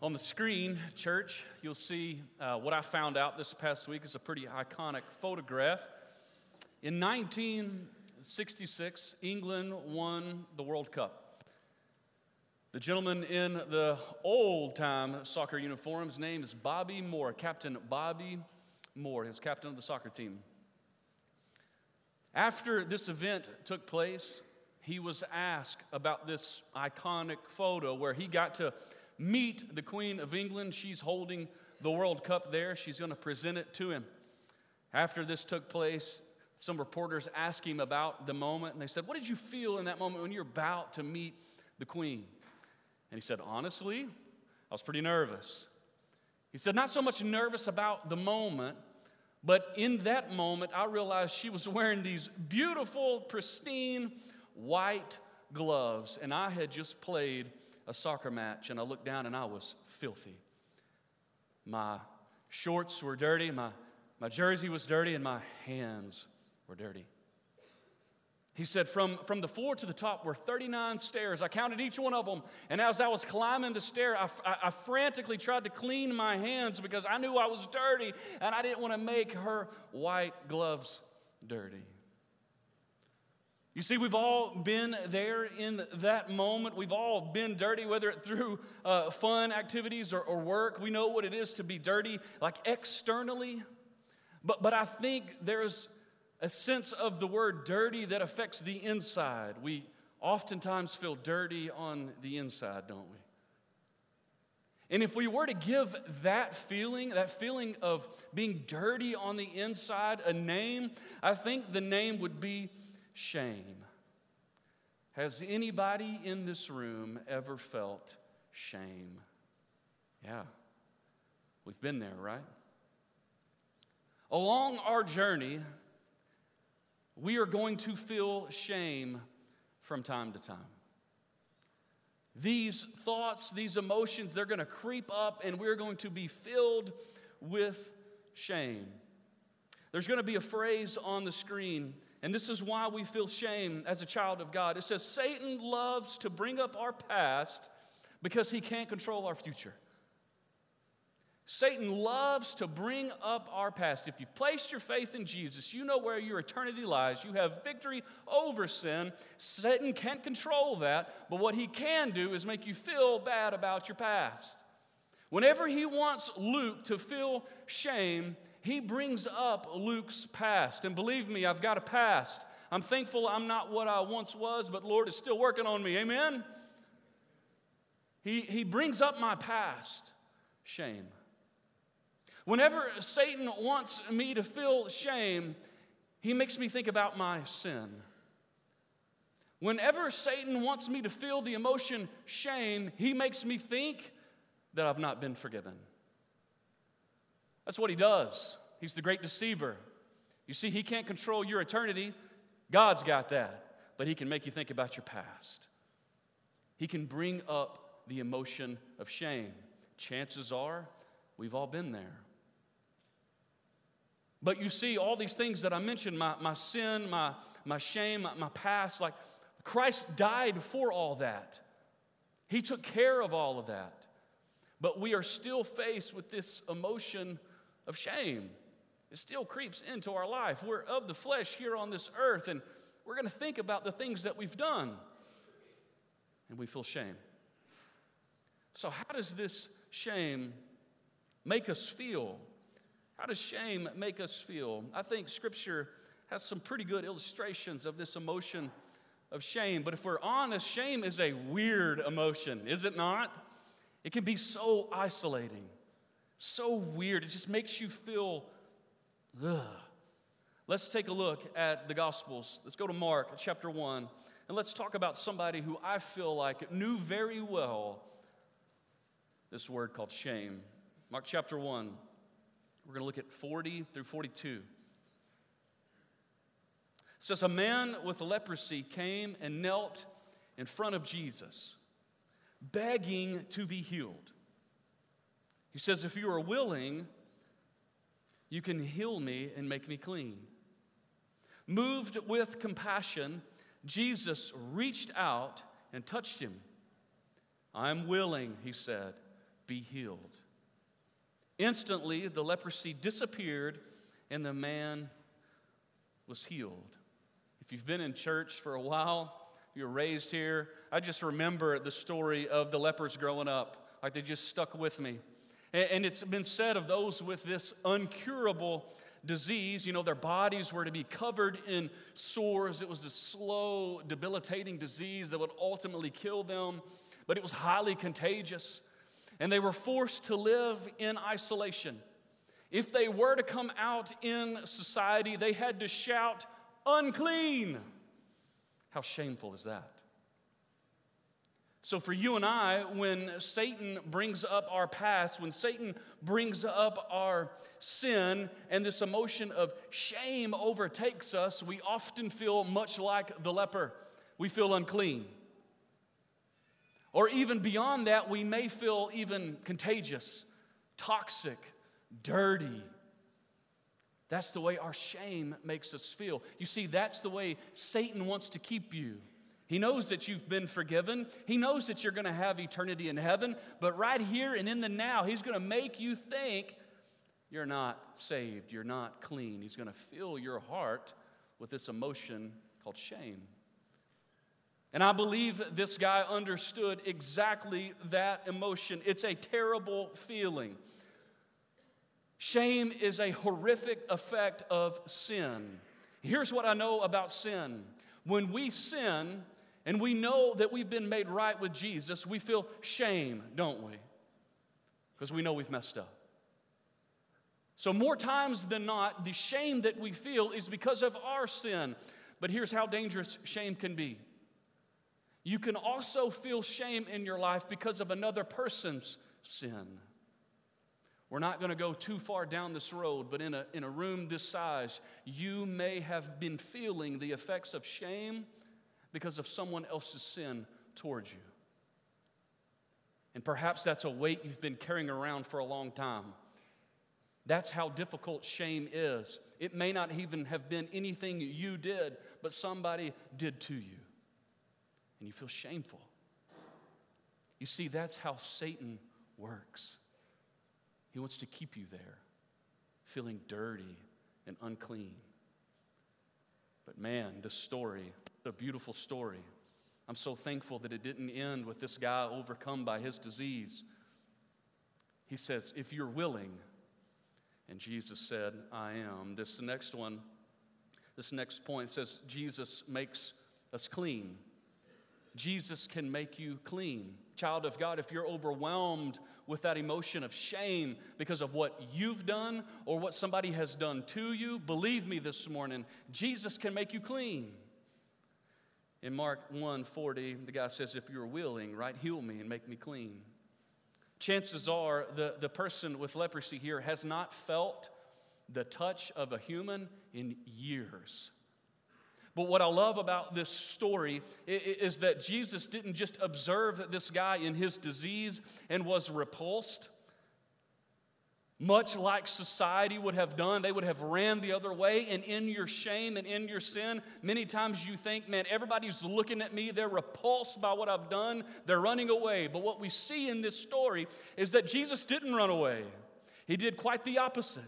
On the screen, church, you'll see uh, what I found out this past week is a pretty iconic photograph. In 1966, England won the World Cup. The gentleman in the old time soccer uniform, his name is Bobby Moore, Captain Bobby Moore, his captain of the soccer team. After this event took place, he was asked about this iconic photo where he got to meet the Queen of England. She's holding the World Cup there. She's going to present it to him. After this took place, some reporters asked him about the moment, and they said, What did you feel in that moment when you're about to meet the Queen? And he said, Honestly, I was pretty nervous. He said, Not so much nervous about the moment, but in that moment, I realized she was wearing these beautiful, pristine, white gloves, and I had just played a soccer match, and I looked down and I was filthy. My shorts were dirty, my, my jersey was dirty, and my hands were dirty. He said, from, from the floor to the top were 39 stairs. I counted each one of them. And as I was climbing the stair, I, I, I, frantically tried to clean my hands because I knew I was dirty and I didn't want to make her white gloves dirty. You see, we've all been there in that moment. We've all been dirty, whether it through uh, fun activities or, or work. We know what it is to be dirty, like externally. But, but I think there's a sense of the word dirty that affects the inside. We oftentimes feel dirty on the inside, don't we? And if we were to give that feeling, that feeling of being dirty on the inside, a name, I think the name would be shame. Has anybody in this room ever felt shame? Yeah, we've been there, right? Along our journey, we are going to feel shame from time to time. These thoughts, these emotions, they're going to creep up and we're going to be filled with shame. There's going to be a phrase on the screen and this is why we feel shame as a child of God. It says Satan loves to bring up our past because he can't control our future. Satan loves to bring up our past. If you've placed your faith in Jesus, you know where your eternity lies. You have victory over sin. Satan can't control that, but what he can do is make you feel bad about your past. Whenever he wants Luke to feel shame, he brings up Luke's past. And believe me, I've got a past. I'm thankful I'm not what I once was, but Lord is still working on me. Amen? He, he brings up my past shame. Whenever Satan wants me to feel shame, he makes me think about my sin. Whenever Satan wants me to feel the emotion shame, he makes me think that I've not been forgiven. That's what he does. He's the great deceiver. You see, he can't control your eternity, God's got that, but he can make you think about your past. He can bring up the emotion of shame. Chances are we've all been there. But you see, all these things that I mentioned my, my sin, my, my shame, my, my past like Christ died for all that. He took care of all of that. But we are still faced with this emotion of shame. It still creeps into our life. We're of the flesh here on this earth, and we're going to think about the things that we've done, and we feel shame. So, how does this shame make us feel? How does shame make us feel? I think Scripture has some pretty good illustrations of this emotion of shame. But if we're honest, shame is a weird emotion, is it not? It can be so isolating. So weird. It just makes you feel, ugh. Let's take a look at the Gospels. Let's go to Mark chapter 1, and let's talk about somebody who I feel like knew very well this word called shame. Mark chapter 1, we're going to look at 40 through 42. It says, A man with leprosy came and knelt in front of Jesus, begging to be healed. He says, If you are willing, you can heal me and make me clean. Moved with compassion, Jesus reached out and touched him. I'm willing, he said, be healed. Instantly, the leprosy disappeared and the man was healed. If you've been in church for a while, you were raised here, I just remember the story of the lepers growing up. Like they just stuck with me. And it's been said of those with this uncurable disease, you know, their bodies were to be covered in sores. It was a slow, debilitating disease that would ultimately kill them, but it was highly contagious. And they were forced to live in isolation. If they were to come out in society, they had to shout, unclean. How shameful is that? So, for you and I, when Satan brings up our past, when Satan brings up our sin, and this emotion of shame overtakes us, we often feel much like the leper. We feel unclean. Or even beyond that, we may feel even contagious, toxic, dirty. That's the way our shame makes us feel. You see, that's the way Satan wants to keep you. He knows that you've been forgiven. He knows that you're going to have eternity in heaven. But right here and in the now, He's going to make you think you're not saved, you're not clean. He's going to fill your heart with this emotion called shame. And I believe this guy understood exactly that emotion. It's a terrible feeling. Shame is a horrific effect of sin. Here's what I know about sin when we sin, and we know that we've been made right with Jesus, we feel shame, don't we? Because we know we've messed up. So, more times than not, the shame that we feel is because of our sin. But here's how dangerous shame can be you can also feel shame in your life because of another person's sin. We're not going to go too far down this road, but in a, in a room this size, you may have been feeling the effects of shame because of someone else's sin towards you. And perhaps that's a weight you've been carrying around for a long time. That's how difficult shame is. It may not even have been anything you did, but somebody did to you. And you feel shameful. You see, that's how Satan works. He wants to keep you there, feeling dirty and unclean. But man, this story a beautiful story. I'm so thankful that it didn't end with this guy overcome by his disease. He says, If you're willing, and Jesus said, I am. This next one, this next point says, Jesus makes us clean. Jesus can make you clean. Child of God, if you're overwhelmed with that emotion of shame because of what you've done or what somebody has done to you, believe me this morning, Jesus can make you clean. In Mark 1:40, the guy says, If you're willing, right, heal me and make me clean. Chances are the, the person with leprosy here has not felt the touch of a human in years. But what I love about this story is that Jesus didn't just observe this guy in his disease and was repulsed much like society would have done, they would have ran the other way. And in your shame and in your sin, many times you think, man, everybody's looking at me. They're repulsed by what I've done. They're running away. But what we see in this story is that Jesus didn't run away, he did quite the opposite.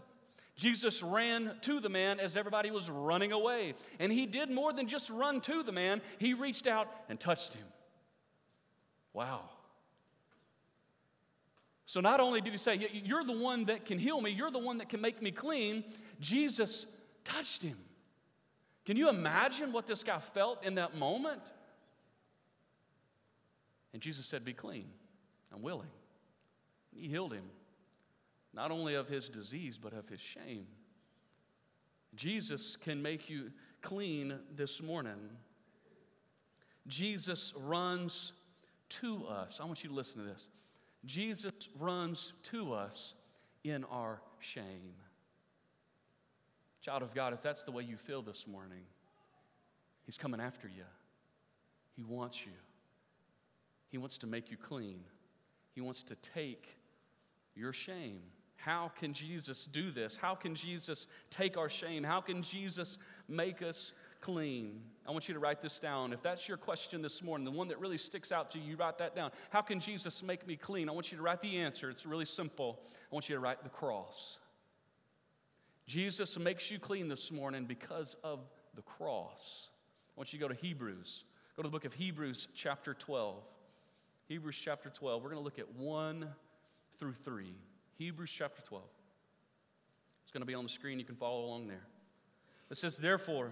Jesus ran to the man as everybody was running away. And he did more than just run to the man, he reached out and touched him. Wow. So not only did he say, You're the one that can heal me, you're the one that can make me clean, Jesus touched him. Can you imagine what this guy felt in that moment? And Jesus said, Be clean. I'm willing. He healed him, not only of his disease, but of his shame. Jesus can make you clean this morning. Jesus runs to us. I want you to listen to this. Jesus runs to us in our shame. Child of God, if that's the way you feel this morning, He's coming after you. He wants you. He wants to make you clean. He wants to take your shame. How can Jesus do this? How can Jesus take our shame? How can Jesus make us clean? I want you to write this down. If that's your question this morning, the one that really sticks out to you, write that down. How can Jesus make me clean? I want you to write the answer. It's really simple. I want you to write the cross. Jesus makes you clean this morning because of the cross. I want you to go to Hebrews. Go to the book of Hebrews, chapter 12. Hebrews chapter 12. We're going to look at 1 through 3. Hebrews chapter 12. It's going to be on the screen. You can follow along there. It says, Therefore,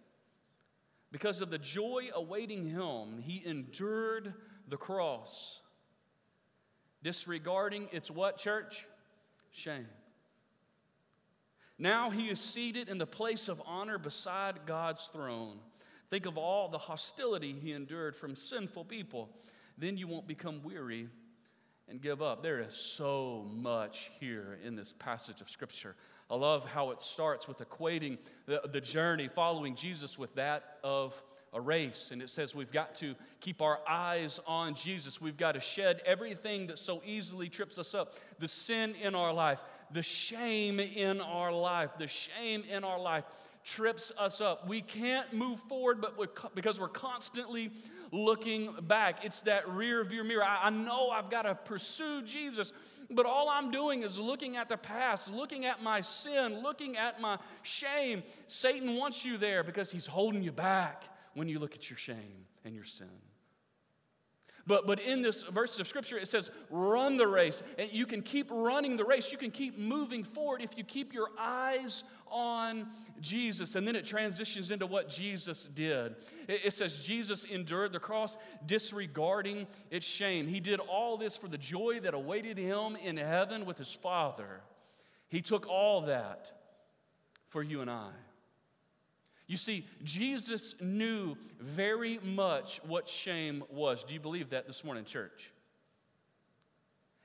Because of the joy awaiting him, he endured the cross, disregarding its what, church? Shame. Now he is seated in the place of honor beside God's throne. Think of all the hostility he endured from sinful people. Then you won't become weary and give up. There is so much here in this passage of Scripture. I love how it starts with equating the, the journey following Jesus with that of a race. And it says we've got to keep our eyes on Jesus. We've got to shed everything that so easily trips us up the sin in our life, the shame in our life, the shame in our life trips us up. We can't move forward but we're, because we're constantly looking back. It's that rear view mirror. I, I know I've got to pursue Jesus, but all I'm doing is looking at the past, looking at my sin, looking at my shame. Satan wants you there because he's holding you back when you look at your shame and your sin. But, but in this verse of scripture, it says, run the race. And you can keep running the race. You can keep moving forward if you keep your eyes on Jesus. And then it transitions into what Jesus did. It, it says, Jesus endured the cross, disregarding its shame. He did all this for the joy that awaited him in heaven with his Father. He took all that for you and I. You see, Jesus knew very much what shame was. Do you believe that this morning, church?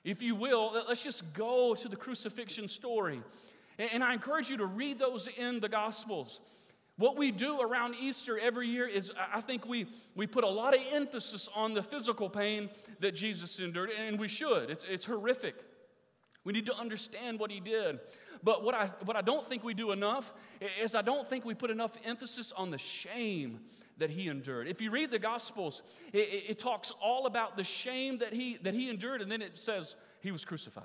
If you will, let's just go to the crucifixion story. And I encourage you to read those in the Gospels. What we do around Easter every year is, I think we, we put a lot of emphasis on the physical pain that Jesus endured, and we should. It's, it's horrific. We need to understand what he did. But what I, what I don't think we do enough is I don't think we put enough emphasis on the shame that he endured. If you read the Gospels, it, it, it talks all about the shame that he, that he endured, and then it says he was crucified.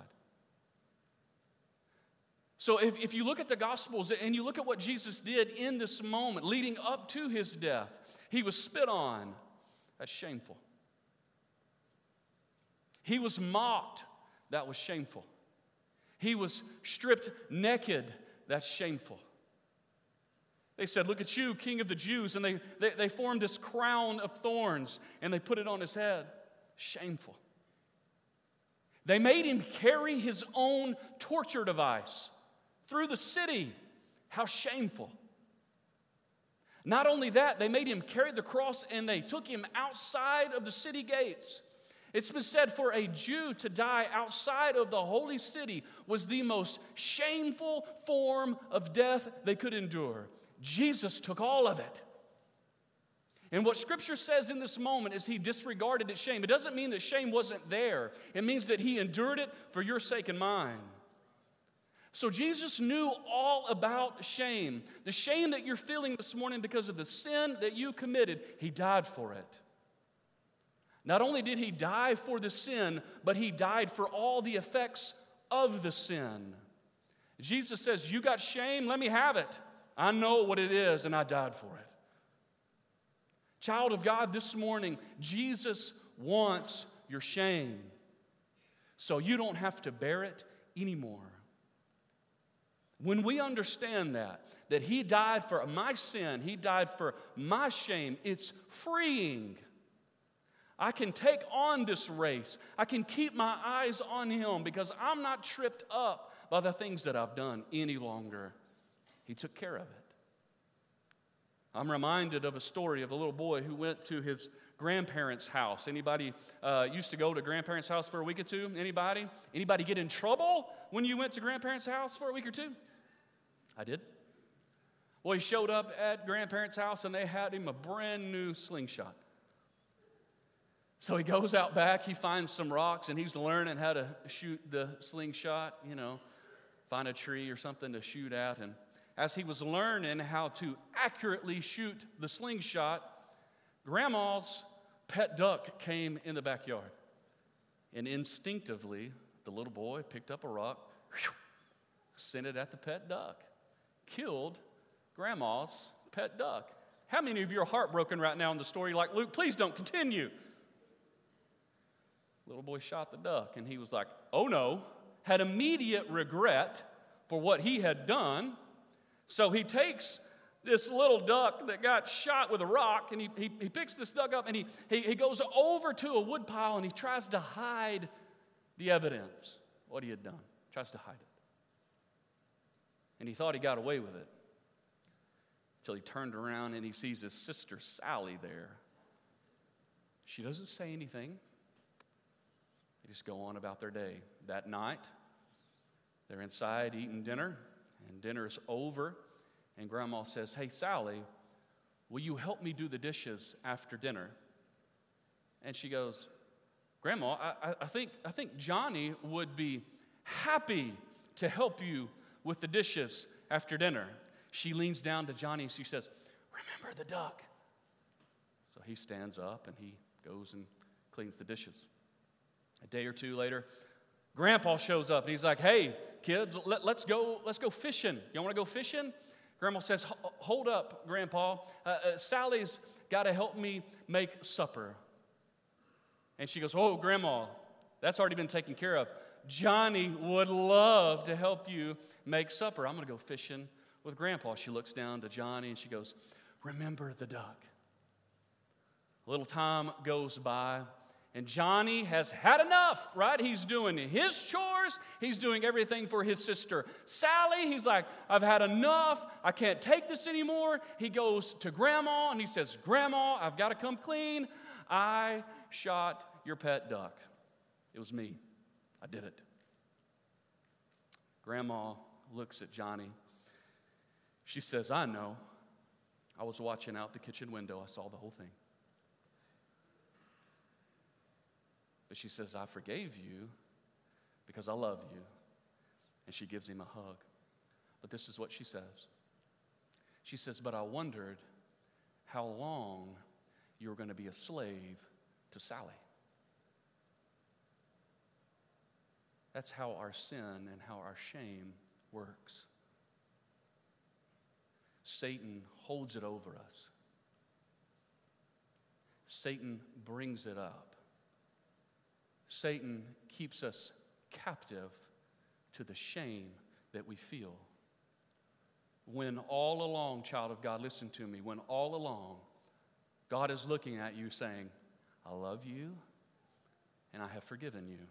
So if, if you look at the Gospels and you look at what Jesus did in this moment leading up to his death, he was spit on. That's shameful. He was mocked. That was shameful. He was stripped naked. That's shameful. They said, Look at you, king of the Jews. And they, they, they formed this crown of thorns and they put it on his head. Shameful. They made him carry his own torture device through the city. How shameful. Not only that, they made him carry the cross and they took him outside of the city gates. It's been said for a Jew to die outside of the holy city was the most shameful form of death they could endure. Jesus took all of it. And what scripture says in this moment is he disregarded its shame. It doesn't mean that shame wasn't there, it means that he endured it for your sake and mine. So Jesus knew all about shame. The shame that you're feeling this morning because of the sin that you committed, he died for it. Not only did he die for the sin, but he died for all the effects of the sin. Jesus says, You got shame, let me have it. I know what it is, and I died for it. Child of God, this morning, Jesus wants your shame so you don't have to bear it anymore. When we understand that, that He died for my sin, He died for my shame, it's freeing. I can take on this race. I can keep my eyes on Him because I'm not tripped up by the things that I've done any longer. He took care of it. I'm reminded of a story of a little boy who went to his grandparents' house. Anybody uh, used to go to grandparents' house for a week or two? Anybody? Anybody get in trouble when you went to grandparents' house for a week or two? I did. Well, he showed up at grandparents' house and they had him a brand new slingshot. So he goes out back, he finds some rocks, and he's learning how to shoot the slingshot, you know, find a tree or something to shoot at. And as he was learning how to accurately shoot the slingshot, Grandma's pet duck came in the backyard. And instinctively, the little boy picked up a rock, whew, sent it at the pet duck, killed Grandma's pet duck. How many of you are heartbroken right now in the story like Luke? Please don't continue. Little boy shot the duck, and he was like, oh no, had immediate regret for what he had done. So he takes this little duck that got shot with a rock, and he, he, he picks this duck up and he, he, he goes over to a woodpile and he tries to hide the evidence, what he had done. Tries to hide it. And he thought he got away with it until he turned around and he sees his sister Sally there. She doesn't say anything. Just go on about their day. That night, they're inside eating dinner, and dinner is over. And Grandma says, Hey, Sally, will you help me do the dishes after dinner? And she goes, Grandma, I, I, think, I think Johnny would be happy to help you with the dishes after dinner. She leans down to Johnny and she says, Remember the duck. So he stands up and he goes and cleans the dishes. A day or two later, Grandpa shows up and he's like, Hey, kids, let, us go, let's go fishing. You want to go fishing? Grandma says, Hold up, Grandpa. Uh, uh, Sally's got to help me make supper. And she goes, Oh, Grandma, that's already been taken care of. Johnny would love to help you make supper. I'm going to go fishing with Grandpa. She looks down to Johnny and she goes, Remember the duck. A little time goes by. And Johnny has had enough, right? He's doing his chores, he's doing everything for his sister Sally. He's like, I've had enough, I can't take this anymore. He goes to grandma and he says, Grandma, I've got to come clean. I shot your pet duck. It was me, I did it. Grandma looks at Johnny. She says, I know. I was watching out the kitchen window, I saw the whole thing. But she says, I forgave you because I love you. And she gives him a hug. But this is what she says She says, But I wondered how long you were going to be a slave to Sally. That's how our sin and how our shame works. Satan holds it over us. Satan brings it up. Satan keeps us captive to the shame that we feel. When all along, child of God, listen to me, when all along God is looking at you saying, I love you and I have forgiven you.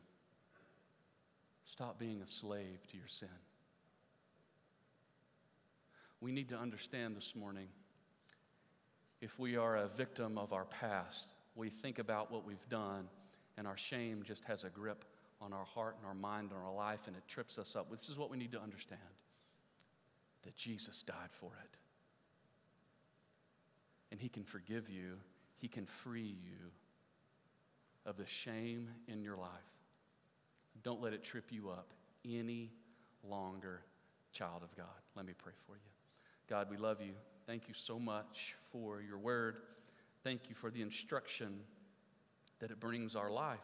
Stop being a slave to your sin. We need to understand this morning if we are a victim of our past, we think about what we've done and our shame just has a grip on our heart and our mind and our life, and it trips us up. This is what we need to understand that Jesus died for it. And He can forgive you, He can free you of the shame in your life. Don't let it trip you up any longer, child of God. Let me pray for you. God, we love you. Thank you so much for your word. Thank you for the instruction that it brings our life.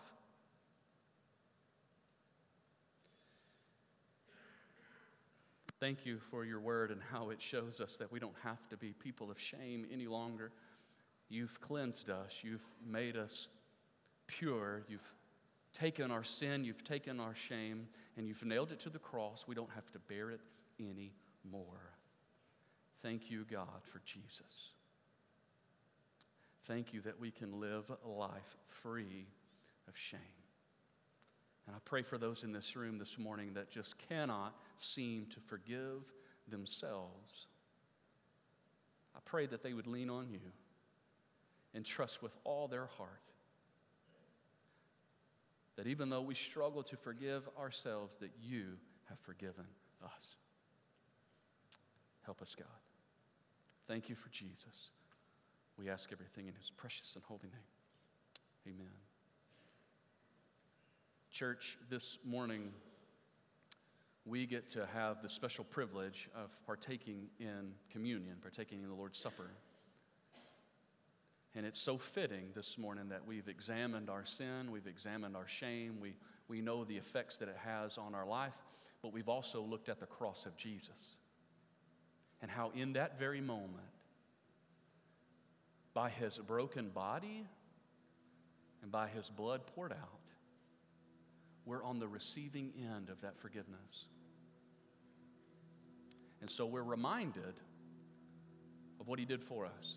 Thank you for your word and how it shows us that we don't have to be people of shame any longer. You've cleansed us, you've made us pure, you've taken our sin, you've taken our shame, and you've nailed it to the cross. We don't have to bear it anymore. Thank you, God, for Jesus. Thank you that we can live a life free of shame. And I pray for those in this room this morning that just cannot seem to forgive themselves. I pray that they would lean on you and trust with all their heart that even though we struggle to forgive ourselves, that you have forgiven us. Help us, God. Thank you for Jesus. We ask everything in his precious and holy name. Amen. Church, this morning we get to have the special privilege of partaking in communion, partaking in the Lord's Supper. And it's so fitting this morning that we've examined our sin, we've examined our shame, we, we know the effects that it has on our life, but we've also looked at the cross of Jesus. And how, in that very moment, by his broken body and by his blood poured out, we're on the receiving end of that forgiveness. And so we're reminded of what he did for us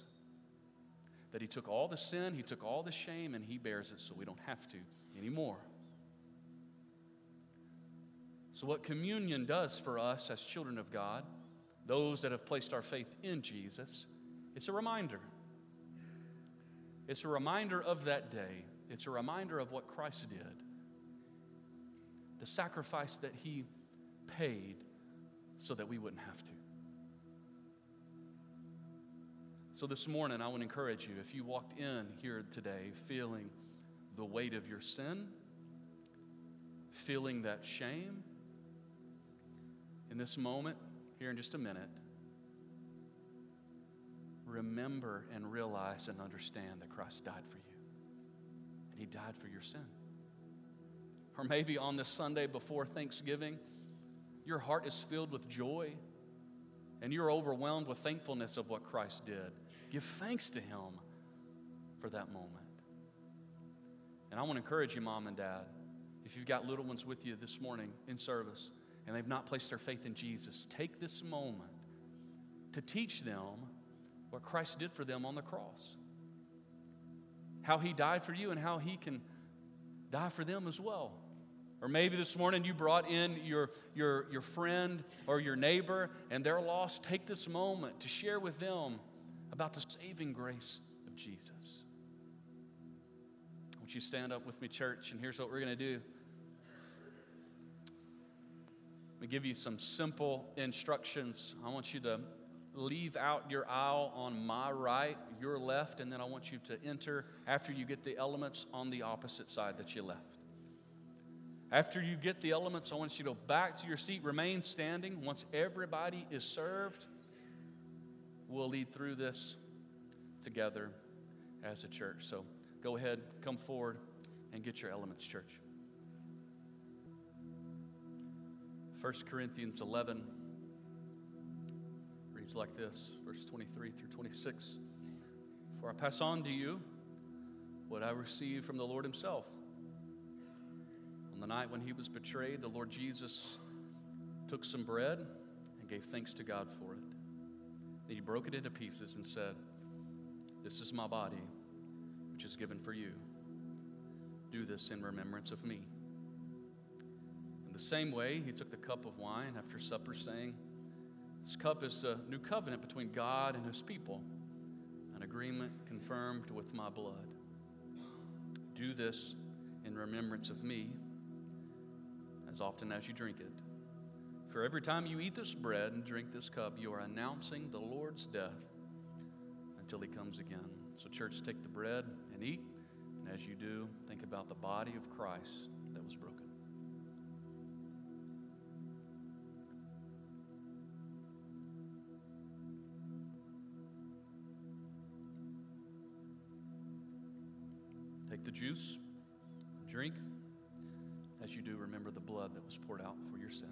that He took all the sin, He took all the shame, and He bears it so we don't have to anymore. So, what communion does for us as children of God, those that have placed our faith in Jesus, it's a reminder. It's a reminder of that day. It's a reminder of what Christ did, the sacrifice that He paid so that we wouldn't have to. So, this morning, I want to encourage you if you walked in here today feeling the weight of your sin, feeling that shame, in this moment, here in just a minute, remember and realize and understand that Christ died for you. And He died for your sin. Or maybe on this Sunday before Thanksgiving, your heart is filled with joy and you're overwhelmed with thankfulness of what Christ did. Give thanks to Him for that moment. And I want to encourage you, mom and dad, if you've got little ones with you this morning in service and they've not placed their faith in Jesus, take this moment to teach them what Christ did for them on the cross. How He died for you and how He can die for them as well. Or maybe this morning you brought in your, your, your friend or your neighbor and they're lost. Take this moment to share with them about the saving grace of Jesus. I want you to stand up with me, church, and here's what we're going to do. We give you some simple instructions. I want you to leave out your aisle on my right, your left, and then I want you to enter after you get the elements on the opposite side that you left. After you get the elements, I want you to go back to your seat, remain standing. Once everybody is served, we'll lead through this together as a church. So go ahead, come forward, and get your elements, church. 1 Corinthians 11 reads like this, verse 23 through 26. For I pass on to you what I received from the Lord Himself. On the night when He was betrayed, the Lord Jesus took some bread and gave thanks to God for it. Then he broke it into pieces and said, This is my body, which is given for you. Do this in remembrance of me. In the same way, he took the cup of wine after supper, saying, This cup is the new covenant between God and his people, an agreement confirmed with my blood. Do this in remembrance of me as often as you drink it. For every time you eat this bread and drink this cup, you are announcing the Lord's death until he comes again. So, church, take the bread and eat. And as you do, think about the body of Christ that was broken. The juice, drink. As you do, remember the blood that was poured out for your sin.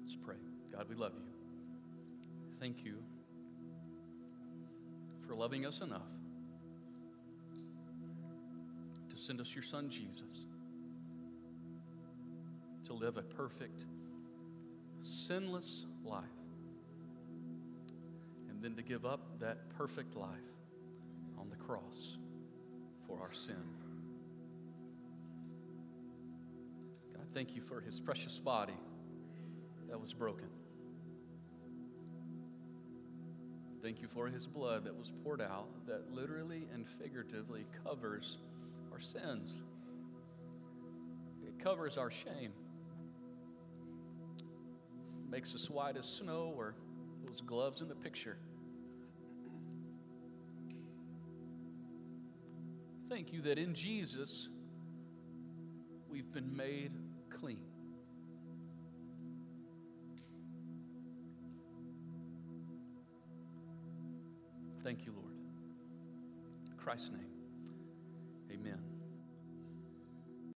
Let's pray. God, we love you. Thank you for loving us enough to send us your son, Jesus, to live a perfect, sinless life, then to give up that perfect life on the cross for our sin. God, thank you for his precious body that was broken. Thank you for his blood that was poured out, that literally and figuratively covers our sins. It covers our shame. Makes us white as snow or those gloves in the picture. Thank you that in Jesus we've been made clean. Thank you, Lord. In Christ's name.